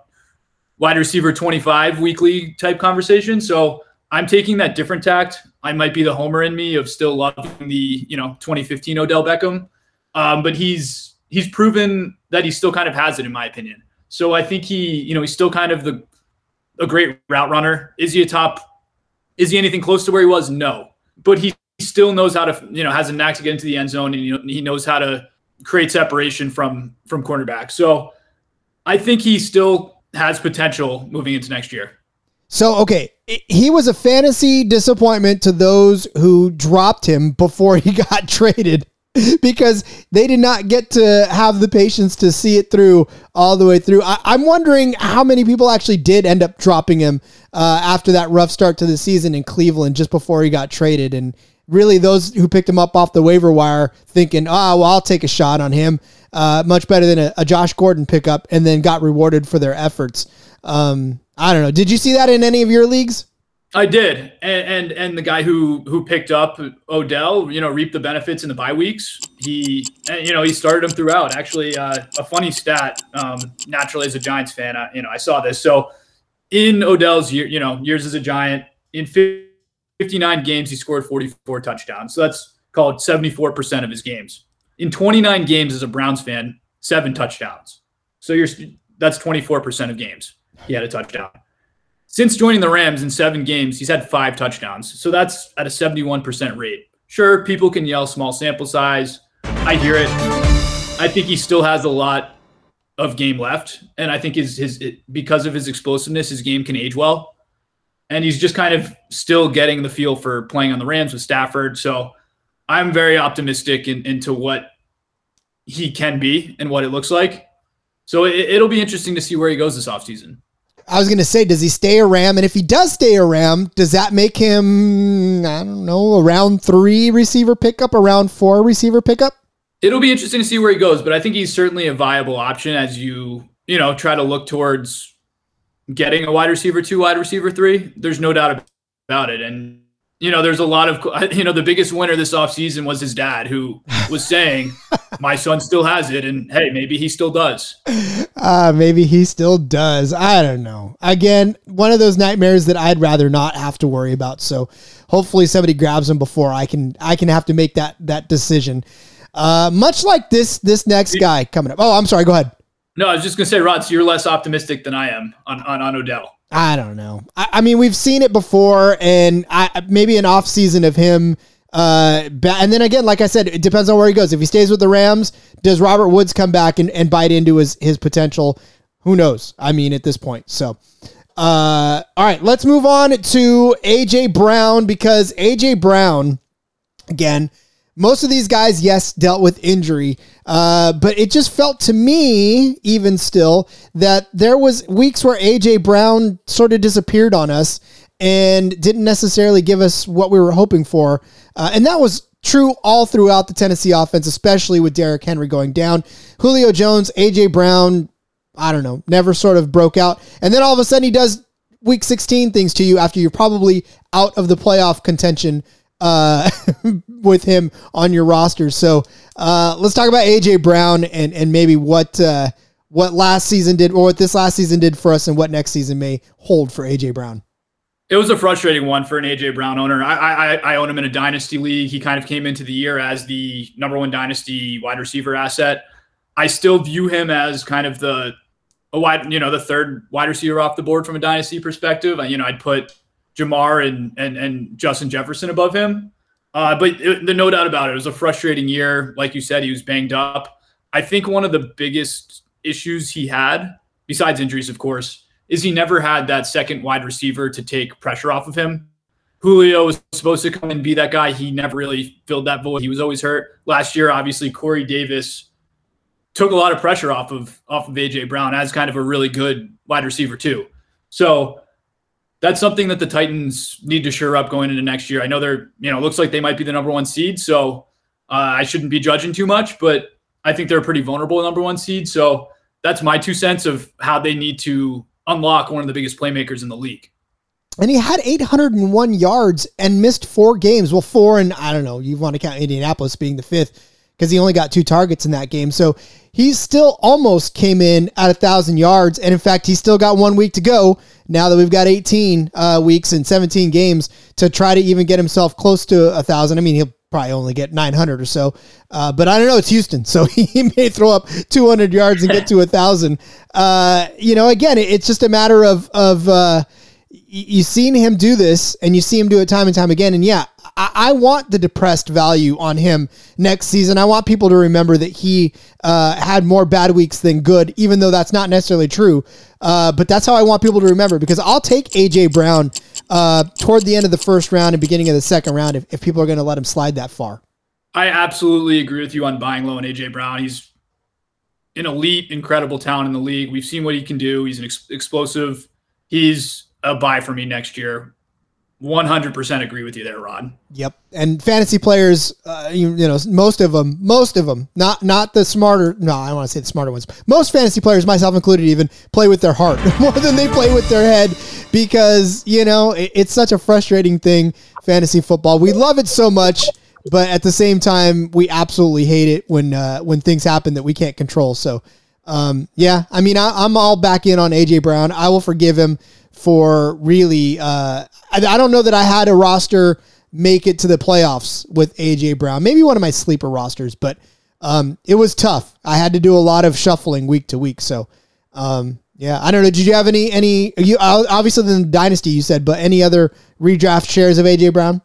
wide receiver 25 weekly type conversation. So I'm taking that different tact. I might be the homer in me of still loving the you know 2015 Odell Beckham, um, but he's he's proven that he still kind of has it, in my opinion. So I think he, you know, he's still kind of the a great route runner. Is he a top? Is he anything close to where he was? No, but he still knows how to, you know, has a knack to get into the end zone, and he knows how to create separation from from cornerback. So I think he still has potential moving into next year. So okay, he was a fantasy disappointment to those who dropped him before he got traded. because they did not get to have the patience to see it through all the way through. I, am wondering how many people actually did end up dropping him uh, after that rough start to the season in Cleveland just before he got traded. And really, those who picked him up off the waiver wire thinking, oh, well, I'll take a shot on him. Uh, much better than a, a, Josh Gordon pickup and then got rewarded for their efforts. Um, I don't know. Did you see that in any of your leagues? I did, and, and, and the guy who who picked up Odell, you know, reaped the benefits in the bye weeks. He, you know, he started him throughout. Actually, uh, a funny stat. Um, naturally, as a Giants fan, I, you know, I saw this. So, in Odell's year, you know, years as a Giant, in 59 games, he scored 44 touchdowns. So that's called 74 percent of his games. In 29 games as a Browns fan, seven touchdowns. So you're that's 24 percent of games he had a touchdown. Since joining the Rams in seven games, he's had five touchdowns. So that's at a 71% rate. Sure, people can yell small sample size. I hear it. I think he still has a lot of game left. And I think his, his because of his explosiveness, his game can age well. And he's just kind of still getting the feel for playing on the Rams with Stafford. So I'm very optimistic in, into what he can be and what it looks like. So it, it'll be interesting to see where he goes this offseason. I was going to say, does he stay a Ram? And if he does stay a Ram, does that make him, I don't know, a round three receiver pickup, a round four receiver pickup? It'll be interesting to see where he goes, but I think he's certainly a viable option as you, you know, try to look towards getting a wide receiver two, wide receiver three. There's no doubt about it. And you know, there's a lot of, you know, the biggest winner this offseason was his dad, who was saying, my son still has it. And hey, maybe he still does. Uh, maybe he still does. I don't know. Again, one of those nightmares that I'd rather not have to worry about. So hopefully somebody grabs him before I can, I can have to make that, that decision. Uh, much like this, this next guy coming up. Oh, I'm sorry. Go ahead. No, I was just gonna say, Rod, so you're less optimistic than I am on, on, on Odell. I don't know. I, I, mean, we've seen it before, and I, maybe an off season of him. Uh, and then again, like I said, it depends on where he goes. If he stays with the Rams, does Robert Woods come back and, and bite into his his potential? Who knows? I mean, at this point. So, uh, all right, let's move on to AJ Brown because AJ Brown, again, most of these guys, yes, dealt with injury, uh, but it just felt to me, even still, that there was weeks where AJ Brown sort of disappeared on us and didn't necessarily give us what we were hoping for, uh, and that was true all throughout the Tennessee offense, especially with Derrick Henry going down. Julio Jones, AJ Brown, I don't know, never sort of broke out, and then all of a sudden he does week 16 things to you after you're probably out of the playoff contention uh, with him on your roster. So uh, let's talk about AJ Brown and and maybe what uh, what last season did or what this last season did for us and what next season may hold for AJ Brown. It was a frustrating one for an AJ Brown owner. I, I I own him in a dynasty league. He kind of came into the year as the number one dynasty wide receiver asset. I still view him as kind of the a wide, you know, the third wide receiver off the board from a dynasty perspective. I, you know, I'd put Ja'Marr and and and Justin Jefferson above him. Uh, but it, the no doubt about it, it was a frustrating year. Like you said, he was banged up. I think one of the biggest issues he had, besides injuries, of course, is he never had that second wide receiver to take pressure off of him. Julio was supposed to come and be that guy. He never really filled that void. He was always hurt. Last year, obviously, Corey Davis took a lot of pressure off of off of AJ Brown as kind of a really good wide receiver too. So that's something that the Titans need to shore up going into next year. I know they're, you know, looks like they might be the number one seed, so uh, I shouldn't be judging too much, but I think they're a pretty vulnerable number one seed. So that's my two cents of how they need to unlock one of the biggest playmakers in the league. And he had 801 yards and missed four games. Well, four, and I don't know, you want to count Indianapolis being the fifth because he only got two targets in that game. So he still almost came in at a thousand yards, and in fact, he still got one week to go. Now that we've got 18 uh, weeks and 17 games to try to even get himself close to a thousand. I mean, he'll probably only get 900 or so, uh, but I don't know. It's Houston, so he may throw up 200 yards and get to a thousand. Uh, you know, again, it's just a matter of of uh, you've seen him do this and you see him do it time and time again. And yeah, I, I, want the depressed value on him next season. I want people to remember that he uh, had more bad weeks than good, even though that's not necessarily true. Uh, but that's how I want people to remember because I'll take AJ Brown uh, toward the end of the first round and beginning of the second round if, if people are going to let him slide that far. I absolutely agree with you on buying low on AJ Brown. He's an elite, incredible talent in the league. We've seen what he can do. He's an ex- explosive. He's a buy for me next year. 100% agree with you there, Rod. Yep. And fantasy players, uh, you, you, know, most of them, most of them, not not the smarter, no, I want to say the smarter ones. Most fantasy players, myself included, even play with their heart more than they play with their head because, you know, it, it's such a frustrating thing, fantasy football. We love it so much, but at the same time, we absolutely hate it when uh, when things happen that we can't control. So, um, yeah, I mean, I, I'm all back in on AJ Brown. I will forgive him for really. Uh, I, I don't know that I had a roster make it to the playoffs with AJ Brown. Maybe one of my sleeper rosters, but um, it was tough. I had to do a lot of shuffling week to week. So, um, yeah, I don't know. Did you have any any you obviously the dynasty you said, but any other redraft shares of AJ Brown?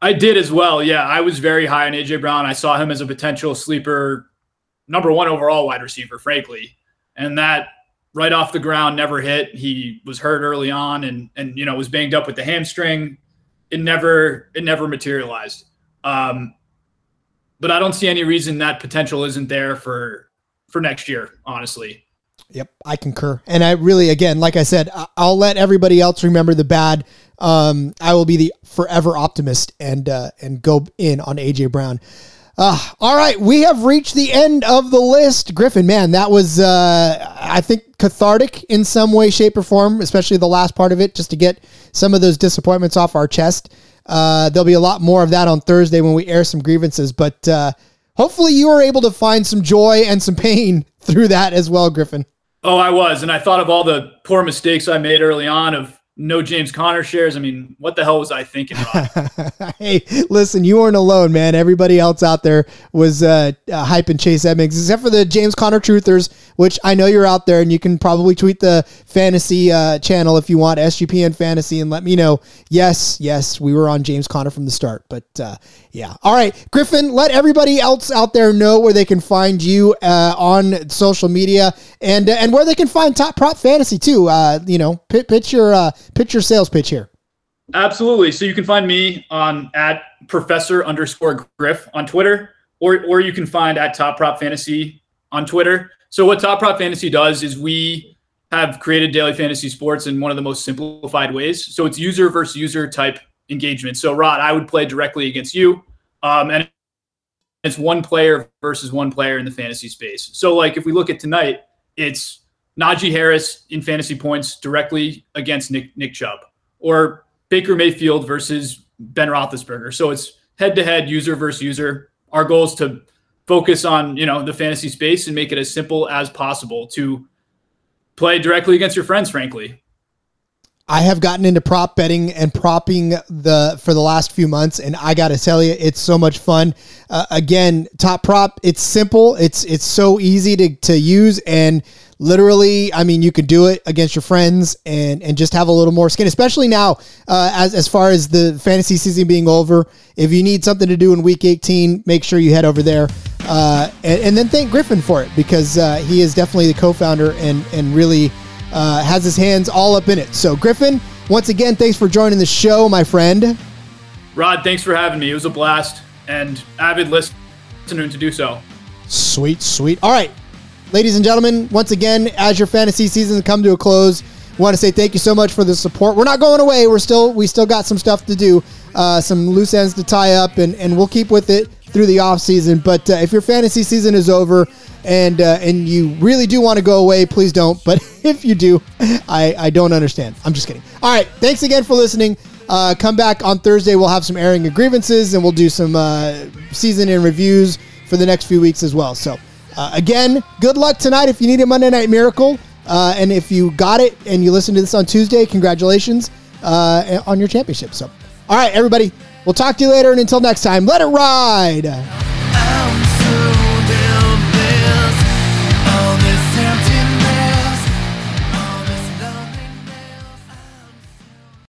I did as well. Yeah, I was very high on AJ Brown. I saw him as a potential sleeper, number one overall wide receiver, frankly, and that right off the ground, never hit. He was hurt early on and and you know was banged up with the hamstring. It never it never materialized. Um, but I don't see any reason that potential isn't there for for next year, honestly. Yep, I concur. And I really, again, like I said, I'll let everybody else remember the bad. Um, I will be the forever optimist and uh, and go in on AJ Brown. Uh, all right, we have reached the end of the list. Griffin, man, that was uh, I think cathartic in some way, shape, or form, especially the last part of it, just to get some of those disappointments off our chest. Uh, there'll be a lot more of that on Thursday when we air some grievances, but uh, hopefully you were able to find some joy and some pain through that as well, Griffin. Oh, I was, and I thought of all the poor mistakes I made early on of no James Conner shares. I mean, what the hell was I thinking? hey, listen, you weren't alone, man. Everybody else out there was uh, uh, hyping Chase Edmonds, except for the James Conner truthers, which I know you're out there, and you can probably tweet the fantasy uh, channel if you want SGPN fantasy and let me know. Yes, yes, we were on James Conner from the start, but uh, yeah. All right, Griffin, let everybody else out there know where they can find you uh, on social media and uh, and where they can find Top Prop Fantasy too. Uh, you know, pitch your pitch your sales pitch here. Absolutely. So you can find me on at professor underscore griff on Twitter, or or you can find at Top Prop Fantasy on Twitter. So what Top Prop Fantasy does is we have created daily fantasy sports in one of the most simplified ways. So it's user versus user type engagement. So Rod, I would play directly against you, um, and it's one player versus one player in the fantasy space. So like if we look at tonight, it's Najee Harris in fantasy points directly against Nick Nick Chubb, or Baker Mayfield versus Ben Roethlisberger. So it's head to head, user versus user. Our goal is to focus on you know the fantasy space and make it as simple as possible to play directly against your friends. Frankly, I have gotten into prop betting and propping the for the last few months, and I got to tell you, it's so much fun. Uh, again, top prop, it's simple, it's it's so easy to to use, and literally, I mean, you can do it against your friends and and just have a little more skin, especially now uh, as as far as the fantasy season being over. If you need something to do in week 18, make sure you head over there. Uh, and, and, then thank Griffin for it because uh, he is definitely the co-founder and and really uh, has his hands all up in it. So Griffin, once again, thanks for joining the show, my friend. Rod, thanks for having me. It was a blast and avid listener to do so. Sweet, sweet. All right, ladies and gentlemen, once again, as your fantasy season come to a close, want to say thank you so much for the support. We're not going away. We're still we still got some stuff to do, uh, some loose ends to tie up, and and we'll keep with it through the off season. But uh, if your fantasy season is over and uh, and you really do want to go away, please don't. But if you do, I I don't understand. I'm just kidding. All right, thanks again for listening. Uh, come back on Thursday. We'll have some airing of grievances, and we'll do some uh, season in reviews for the next few weeks as well. So. Uh, again, good luck tonight if you need a Monday Night Miracle. Uh, and if you got it and you listen to this on Tuesday, congratulations uh, on your championship. So, all right, everybody, we'll talk to you later. And until next time, let it ride.